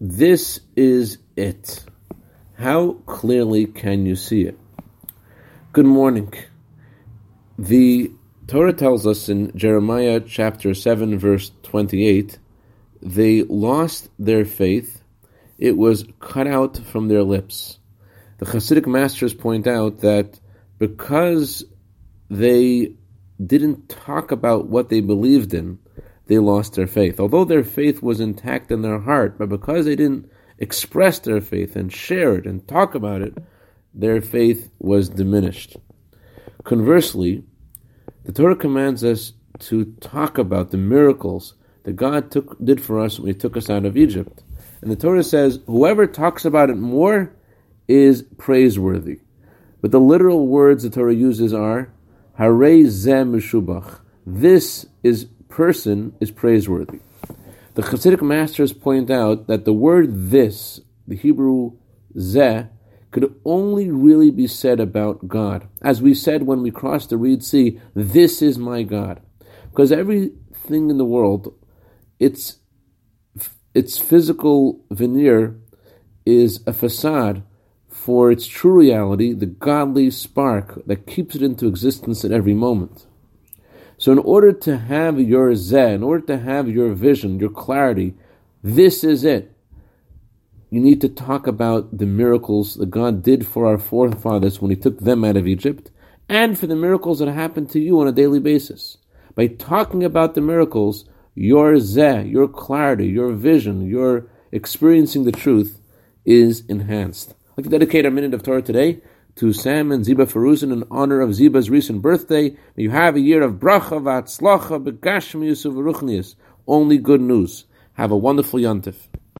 This is it. How clearly can you see it? Good morning. The Torah tells us in Jeremiah chapter 7, verse 28, they lost their faith, it was cut out from their lips. The Hasidic masters point out that because they didn't talk about what they believed in, they lost their faith. Although their faith was intact in their heart, but because they didn't express their faith and share it and talk about it, their faith was diminished. Conversely, the Torah commands us to talk about the miracles that God took, did for us when He took us out of Egypt. And the Torah says, whoever talks about it more is praiseworthy. But the literal words the Torah uses are, Hare zeh mishubach. This is person is praiseworthy. The Hasidic masters point out that the word this, the Hebrew zeh, could only really be said about God. As we said when we crossed the Reed Sea, this is my God. Because everything in the world, its, its physical veneer is a facade for its true reality, the godly spark that keeps it into existence at every moment. So, in order to have your Zeh, in order to have your vision, your clarity, this is it. You need to talk about the miracles that God did for our forefathers when He took them out of Egypt, and for the miracles that happen to you on a daily basis. By talking about the miracles, your Zeh, your clarity, your vision, your experiencing the truth is enhanced. I'd like to dedicate a minute of Torah today to Sam and Ziba Feruzin in honor of Ziba's recent birthday. May you have a year of bracha, vatzlacha, begashmius, of Ruchnius, Only good news. Have a wonderful yontif.